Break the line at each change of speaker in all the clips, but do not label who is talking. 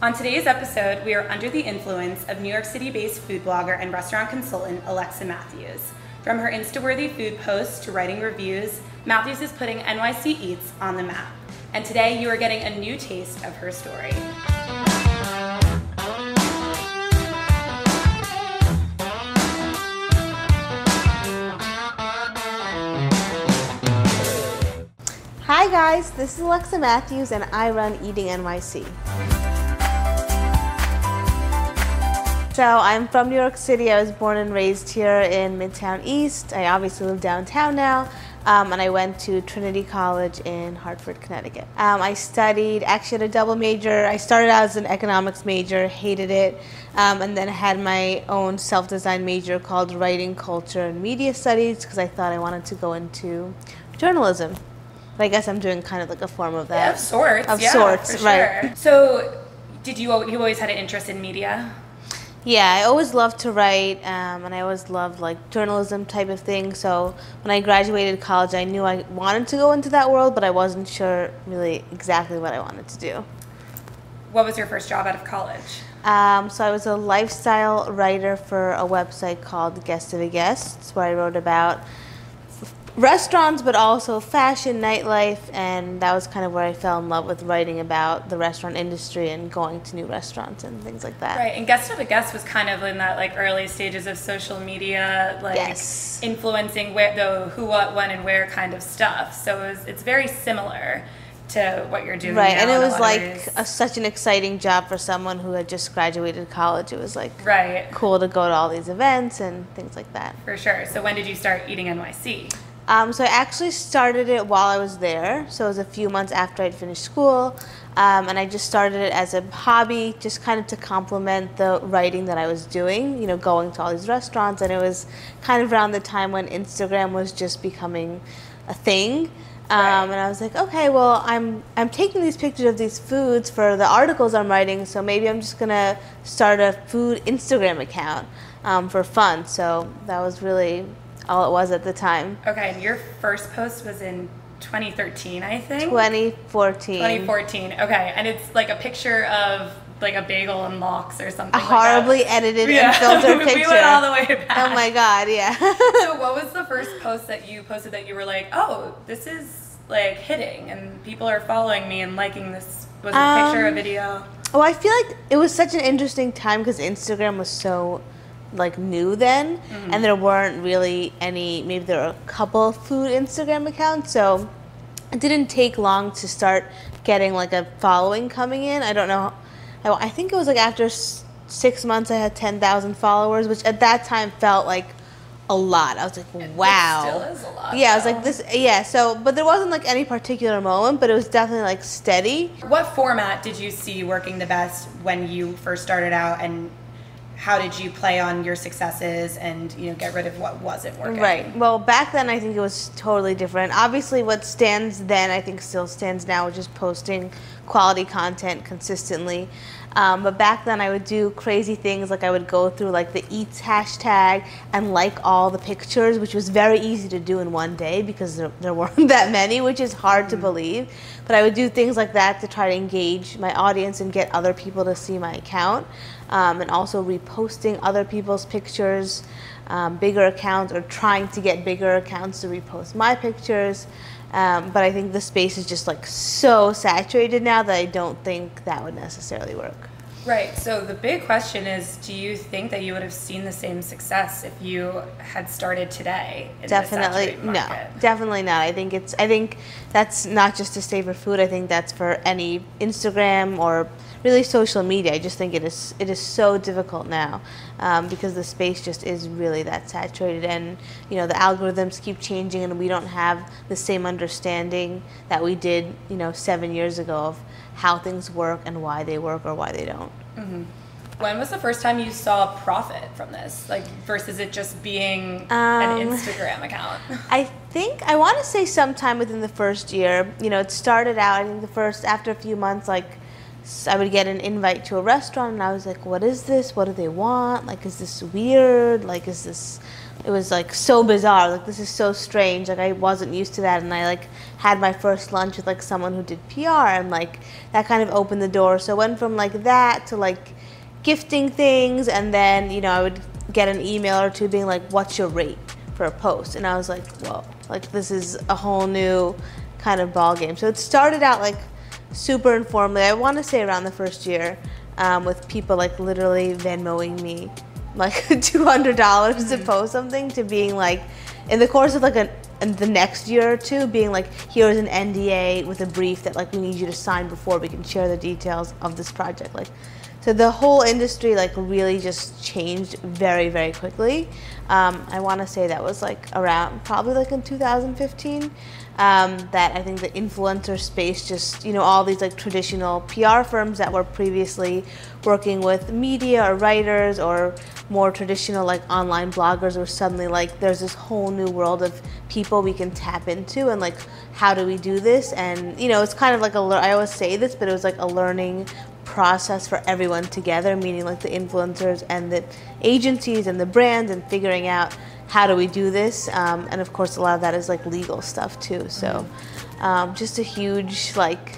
On today's episode, we are under the influence of New York City based food blogger and restaurant consultant Alexa Matthews. From her Instaworthy food posts to writing reviews, Matthews is putting NYC Eats on the map. And today you are getting a new taste of her story.
Hi guys, this is Alexa Matthews and I run Eating NYC. So I'm from New York City. I was born and raised here in Midtown East. I obviously live downtown now. Um, and I went to Trinity College in Hartford, Connecticut. Um, I studied, actually had a double major. I started out as an economics major, hated it, um, and then had my own self-designed major called Writing, Culture, and Media Studies because I thought I wanted to go into journalism. But I guess I'm doing kind of like a form of that.
Yeah, of sorts.
Of
yeah,
sorts, right.
Sure. So, did you you always had an interest in media?
Yeah, I always loved to write, um, and I always loved like journalism type of thing. So when I graduated college, I knew I wanted to go into that world, but I wasn't sure really exactly what I wanted to do.
What was your first job out of college?
Um, so I was a lifestyle writer for a website called Guest of a Guest, where I wrote about restaurants, but also fashion, nightlife, and that was kind of where I fell in love with writing about the restaurant industry and going to new restaurants and things like that.
Right, and Guest of a Guest was kind of in that like early stages of social media, like
Yes.
influencing where the who, what, when, and where kind of stuff. So it was, it's very similar to what you're doing.
Right,
now
and it was like a, such an exciting job for someone who had just graduated college. It was like
right
cool to go to all these events and things like that.
for sure. So when did you start eating NYC?
Um, so I actually started it while I was there. So it was a few months after I'd finished school. Um, and I just started it as a hobby, just kind of to complement the writing that I was doing, you know, going to all these restaurants. And it was kind of around the time when Instagram was just becoming a thing. Um,
Right.
And I was like, okay, well, I'm I'm taking these pictures of these foods for the articles I'm writing, so maybe I'm just gonna start a food Instagram account um, for fun. So that was really all it was at the time.
Okay, and your first post was in 2013, I think.
2014.
2014. Okay, and it's like a picture of like a bagel and lox or something.
A
like that.
horribly edited
Yeah.
and filtered
we went all the way back.
Oh my god, yeah.
so what was the first post that you posted that you were like, oh, this is like hitting and people are following me and liking this? Was it a picture, a
Um,
video?
Oh, I feel like it was such an interesting time because Instagram was so like new then,
Mm-hmm.
and there weren't really any. Maybe there were a couple food Instagram accounts, so it didn't take long to start getting like a following coming in. I don't know. I, I think it was like after s- six months, I had ten thousand followers, which at that time felt like a lot. I was like, wow.
still is a lot,
Yeah, I was like this. Yeah, so but there wasn't like any particular moment, but it was definitely like steady.
What format did you see working the best when you first started out and how did you play on your successes and you know get rid of what wasn't working?
Right. Well, back then I think it was totally different. Obviously, what stands then I think still stands now, which is posting quality content consistently. Um, but back then I would do crazy things like I would go through like the eats hashtag and like all the pictures, which was very easy to do in one day because there, there weren't that many, which is hard to believe. But I would do things like that to try to engage my audience and get other people to see my account. Um, and also reposting other people's pictures, um, bigger accounts, or trying to get bigger accounts to repost my pictures. Um, but I think the space is just like so saturated now that I don't think that would necessarily work.
Right. So the big question is do you think that you would have seen the same success if you had started today? In
definitely no definitely not i think it's i think that's not just to stay for food i think that's for any instagram or really social media i just think it is it is so difficult now um, because the space just is really that saturated and you know the algorithms keep changing and we don't have the same understanding that we did you know seven years ago of how things work and why they work or why they don't
When was the first time you saw profit from this? Like versus it just being an
Um,
Instagram account?
I think I want to say sometime within the first year. You know, it started out. I think the first after a few months, like I would get an invite to a restaurant, and I was like, "What is this? What do they want? Like, is this weird? Like, is this it was like so bizarre. Like this is so strange. Like I wasn't used to that, and I like had my first lunch with like someone who did PR, and like that kind of opened the door. So I went from like that to like gifting things, and then you know I would get an email or two being like, "What's your rate for a post?" And I was like, "Whoa!" Like this is a whole new kind of ball game. So it started out like super informally. I want to say around the first year, um, with people like literally Venmoing me like two hundred dollars mm-hmm. to post something to being like, in the course of like a the next year or two, being like, here's an NDA with a brief that like we need you to sign before we can share the details of this project. Like, so the whole industry like really just changed very very quickly. Um, I want to say that was like around probably like in 2015 um, that I think the influencer space just, you know, all these like traditional PR firms that were previously working with media or writers or more traditional like online bloggers were suddenly like, there's this whole new world of people we can tap into and like, how do we do this? And, you know, it's kind of like a, I always say this, but it was like a learning process for everyone together, meaning like the influencers and the agencies and the brands and figuring out how do we do this? Um, and of course, a lot of that is like legal stuff too. So, um, just a huge like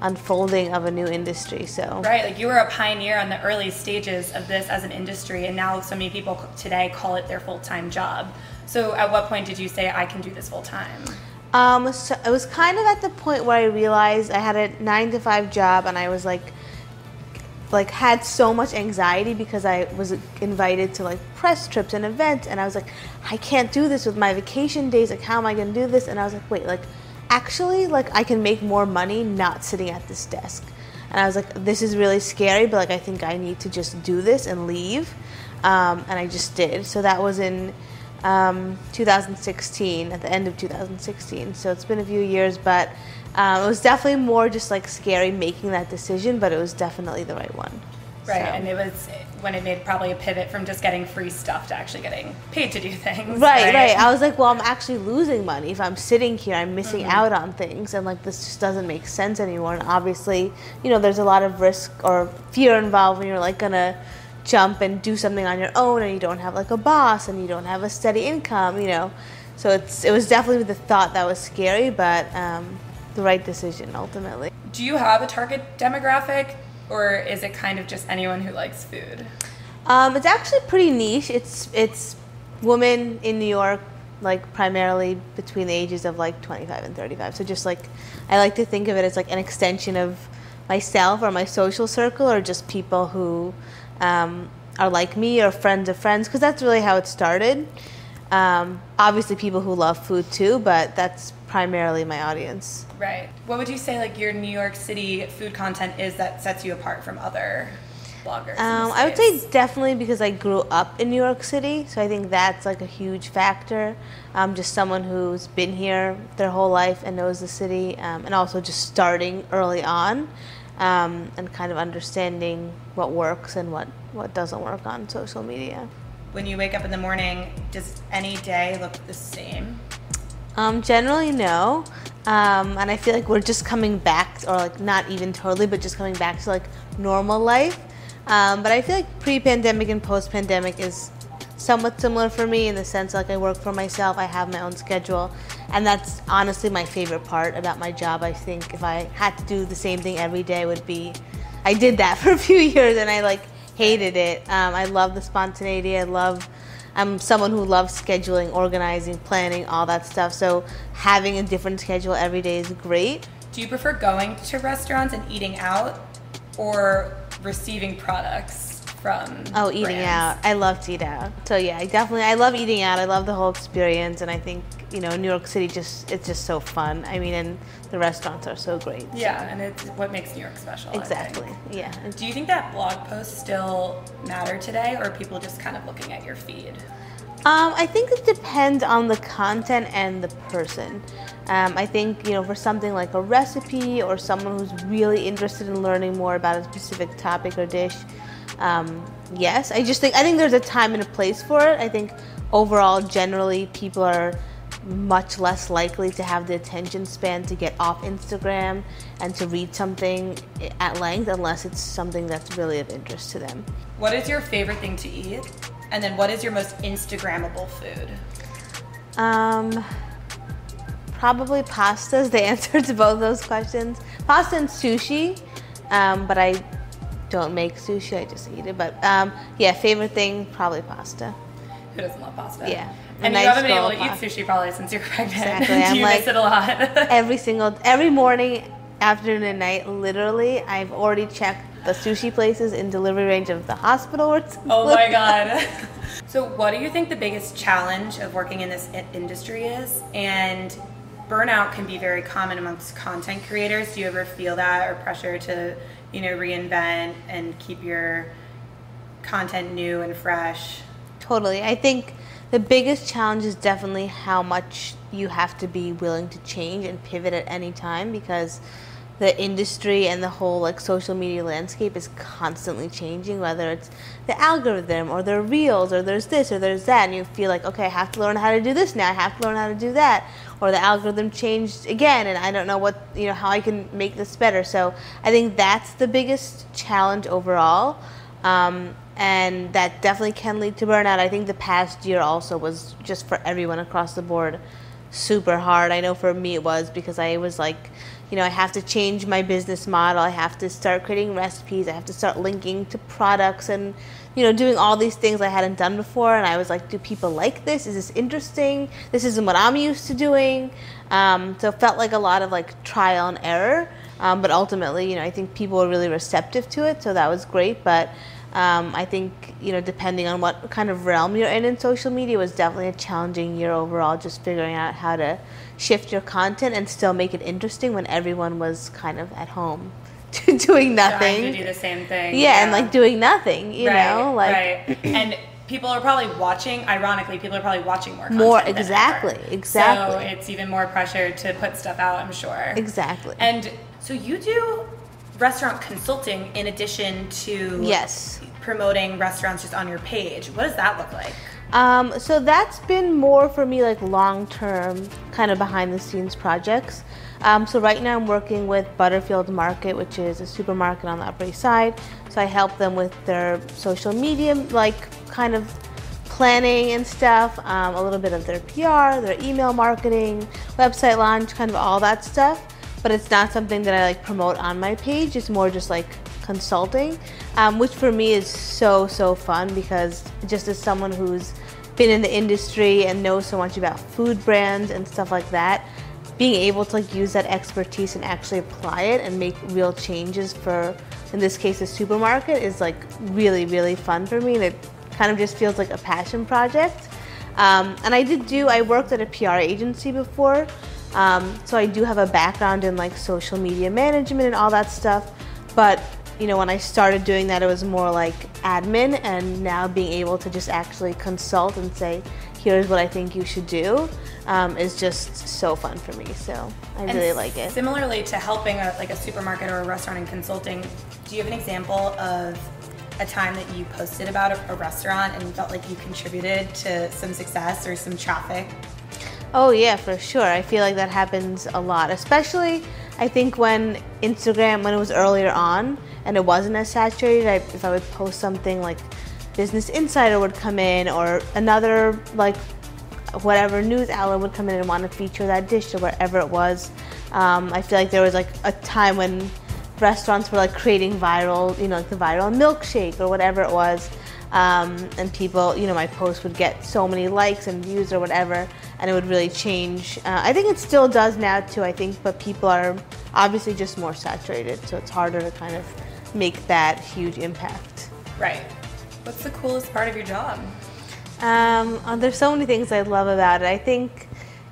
unfolding of a new industry. So
right, like you were a pioneer on the early stages of this as an industry, and now so many people today call it their full time job. So, at what point did you say I can do this full time?
Um, so it was kind of at the point where I realized I had a nine to five job, and I was like like had so much anxiety because I was invited to like press trips and events and I was like I can't do this with my vacation days. Like how am I going to do this? And I was like wait like actually like I can make more money not sitting at this desk. And I was like this is really scary but like I think I need to just do this and leave. Um, and I just did. So that was in um, 2016 at the end of 2016 so it's been a few years but um, it was definitely more just like scary making that decision, but it was definitely the right one.
Right, so. and it was when it made probably a pivot from just getting free stuff to actually getting paid to do things.
Right, right. right. I was like, well, I'm actually losing money if I'm sitting here. I'm missing mm-hmm. out on things, and like this just doesn't make sense anymore. And obviously, you know, there's a lot of risk or fear involved when you're like gonna jump and do something on your own, and you don't have like a boss, and you don't have a steady income. You know, so it's it was definitely the thought that was scary, but. Um, the right decision ultimately.
Do you have a target demographic, or is it kind of just anyone who likes food?
Um, it's actually pretty niche. It's it's women in New York, like primarily between the ages of like 25 and 35. So just like I like to think of it as like an extension of myself or my social circle, or just people who um, are like me or friends of friends, because that's really how it started. Um, obviously, people who love food too, but that's primarily my audience.
Right. What would you say like your New York City food content is that sets you apart from other bloggers?
Um, I would say definitely because I grew up in New York City, so I think that's like a huge factor. I'm just someone who's been here their whole life and knows the city, um, and also just starting early on. Um, and kind of understanding what works and what, what doesn't work on social media.
When you wake up in the morning, does any day look the same?
Um, generally, no. Um, and I feel like we're just coming back, or like not even totally, but just coming back to like normal life. Um, but I feel like pre-pandemic and post-pandemic is somewhat similar for me in the sense like I work for myself, I have my own schedule, and that's honestly my favorite part about my job. I think if I had to do the same thing every day, would be. I did that for a few years, and I like hated it. Um, I love the spontaneity. I love I'm someone who loves scheduling, organizing, planning, all that stuff. So having a different schedule every day is great.
Do you prefer going to restaurants and eating out or receiving products from
Oh, eating
brands?
out. I love to eat out. So yeah, I definitely I love eating out. I love the whole experience and I think you know, New York City just it's just so fun. I mean, and the restaurants are so great.
Yeah, so. and it's what makes New York special.
Exactly. Yeah.
Do you think that blog posts still matter today, or are people just kind of looking at your feed?
Um, I think it depends on the content and the person. Um, I think you know for something like a recipe or someone who's really interested in learning more about a specific topic or dish. Um, yes, I just think I think there's a time and a place for it. I think overall, generally, people are much less likely to have the attention span to get off Instagram and to read something at length unless it's something that's really of interest to them.
What is your favorite thing to eat? And then what is your most Instagrammable food?
Um, probably pasta is the answer to both those questions. Pasta and sushi, um, but I don't make sushi. I just eat it. But um, yeah, favorite thing probably pasta.
Who doesn't love pasta?
Yeah.
And
A
you haven't been able to
of
eat sushi probably since you're pregnant.
Exactly. I'm
you
like-
miss it a lot?
Every single every morning, afternoon, and night. Literally, I've already checked the sushi places in delivery range of the hospital.
Oh my god. so, what do you think the biggest challenge of working in this industry is? And burnout can be very common amongst content creators. Do you ever feel that or pressure to, you know, reinvent and keep your content new and fresh?
Totally. I think the biggest challenge is definitely how much you have to be willing to change and pivot at any time because the industry and the whole like social media landscape is constantly changing whether it's the algorithm or the reels or there's this or there's that and you feel like okay I have to learn how to do this now I have to learn how to do that or the algorithm changed again and I don't know what you know how I can make this better so I think that's the biggest challenge overall um, and that definitely can lead to burnout. I think the past year also was just for everyone across the board super hard. I know for me it was because I was like, you know, I have to change my business model. I have to start creating recipes. I have to start linking to products and, you know, doing all these things I hadn't done before. And I was like, do people like this? Is this interesting? This isn't what I'm used to doing. Um, so it felt like a lot of like trial and error. Um, but ultimately, you know, I think people were really receptive to it. So that was great. But um, I think you know, depending on what kind of realm you're in in social media, was definitely a challenging year overall. Just figuring out how to shift your content and still make it interesting when everyone was kind of at home doing
Trying
nothing.
to do the same thing.
yeah, and like doing nothing. You know, like
right. and people are probably watching. Ironically, people are probably watching more.
More, exactly, exactly.
So it's even more pressure to put stuff out. I'm sure.
exactly.
And so you do restaurant consulting in addition to
yes.
promoting restaurants just on your page. What does that look like?
Um, so that's been more for me like long term, kind of behind the scenes projects. Um, so right now I'm working with Butterfield Market, which is a supermarket on the Upper East Side. So I help them with their social media, like kind of planning and stuff, um, a little bit of their PR, their email marketing, website launch, kind of all that stuff. But it's not something that I like promote on my page. It's more just like consulting, um, which for me is so so fun because just as someone who's been in the industry and knows so much about food brands and stuff like that, being able to like use that expertise and actually apply it and make real changes for, in this case, a supermarket is like really really fun for me, and it kind of just feels like a passion project. Um, and I did do, I worked at a PR agency before, um, so I do have a background in like social media management and all that stuff. But you know, when I started doing that, it was more like admin, and now being able to just actually consult and say, here's what I think you should do, um, is just so fun for me. So I
And
really like it.
Similarly to helping a, like a supermarket or a restaurant in consulting, do you have an example of a time that you posted about a, a restaurant and felt like you contributed to some success or some traffic?
Oh yeah, for sure. I feel like that happens a lot, especially I think when Instagram, when it was earlier on and it wasn't as saturated. I, if I would post something like Business Insider would come in, or another like whatever news outlet would come in and want to feature that dish or whatever it was. Um, I feel like there was like a time when restaurants were like creating viral, you know, like the viral milkshake or whatever it was. Um, and people, you know, my post would get so many likes and views or whatever, and it would really change. Uh, I think it still does now too. I think, but people are obviously just more saturated, so it's harder to kind of make that huge impact.
Right. What's the coolest part of your job?
Um, uh, there's so many things I love about it. I think,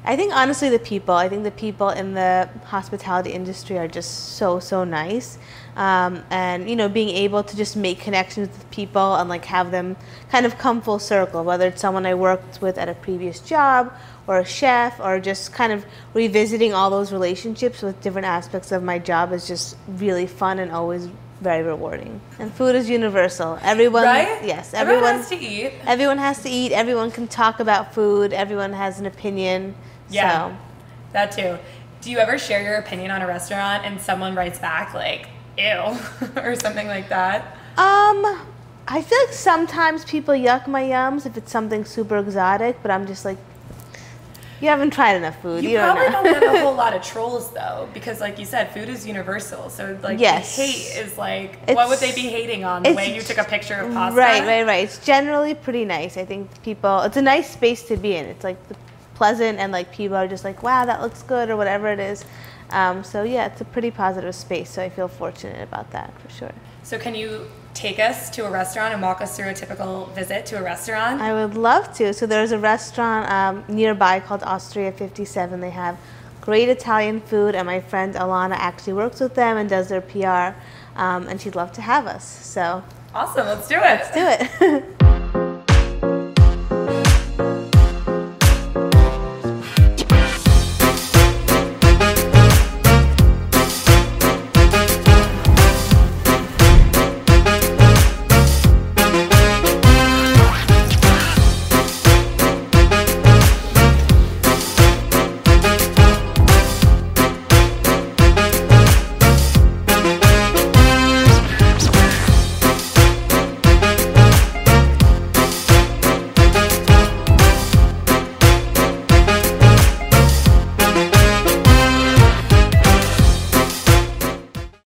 I think honestly, the people. I think the people in the hospitality industry are just so so nice, um, and you know, being able to just make connections with people and like have them kind of come full circle. Whether it's someone I worked with at a previous job, or a chef, or just kind of revisiting all those relationships with different aspects of my job is just really fun and always very rewarding. And food is universal. Everyone,
Right?
yes,
Everyone
everyone
has to eat.
Everyone has to eat. Everyone can talk about food. Everyone has an opinion.
Yeah.
So,
That too. Do you ever share your opinion on a restaurant and someone writes back like, ew, or something like that?
um, I feel like sometimes people yuck my yums if it's something super exotic, but I'm just like, you haven't tried enough food.
You,
You, don't
probably
know.
don't, have a whole lot of trolls though, because like you said, food is universal. So like
Yes.
the hate is like, what would they be hating on? The way you took a picture of pasta?
Right, right, right. It's generally pretty nice. I think people. It's a nice space to be in. It's like the pleasant and like people are just like, wow, that looks good or whatever it is. Um, so yeah, it's a pretty positive space. So I feel fortunate about that for sure.
So can you take us to a restaurant and walk us through a typical visit to a restaurant?
I would love to. So there's a restaurant um, nearby called Osteria 57. They have great Italian food, and my friend Alana actually works with them and does their PR, um, and she'd love to have us. So
awesome, let's do it.
let's do it.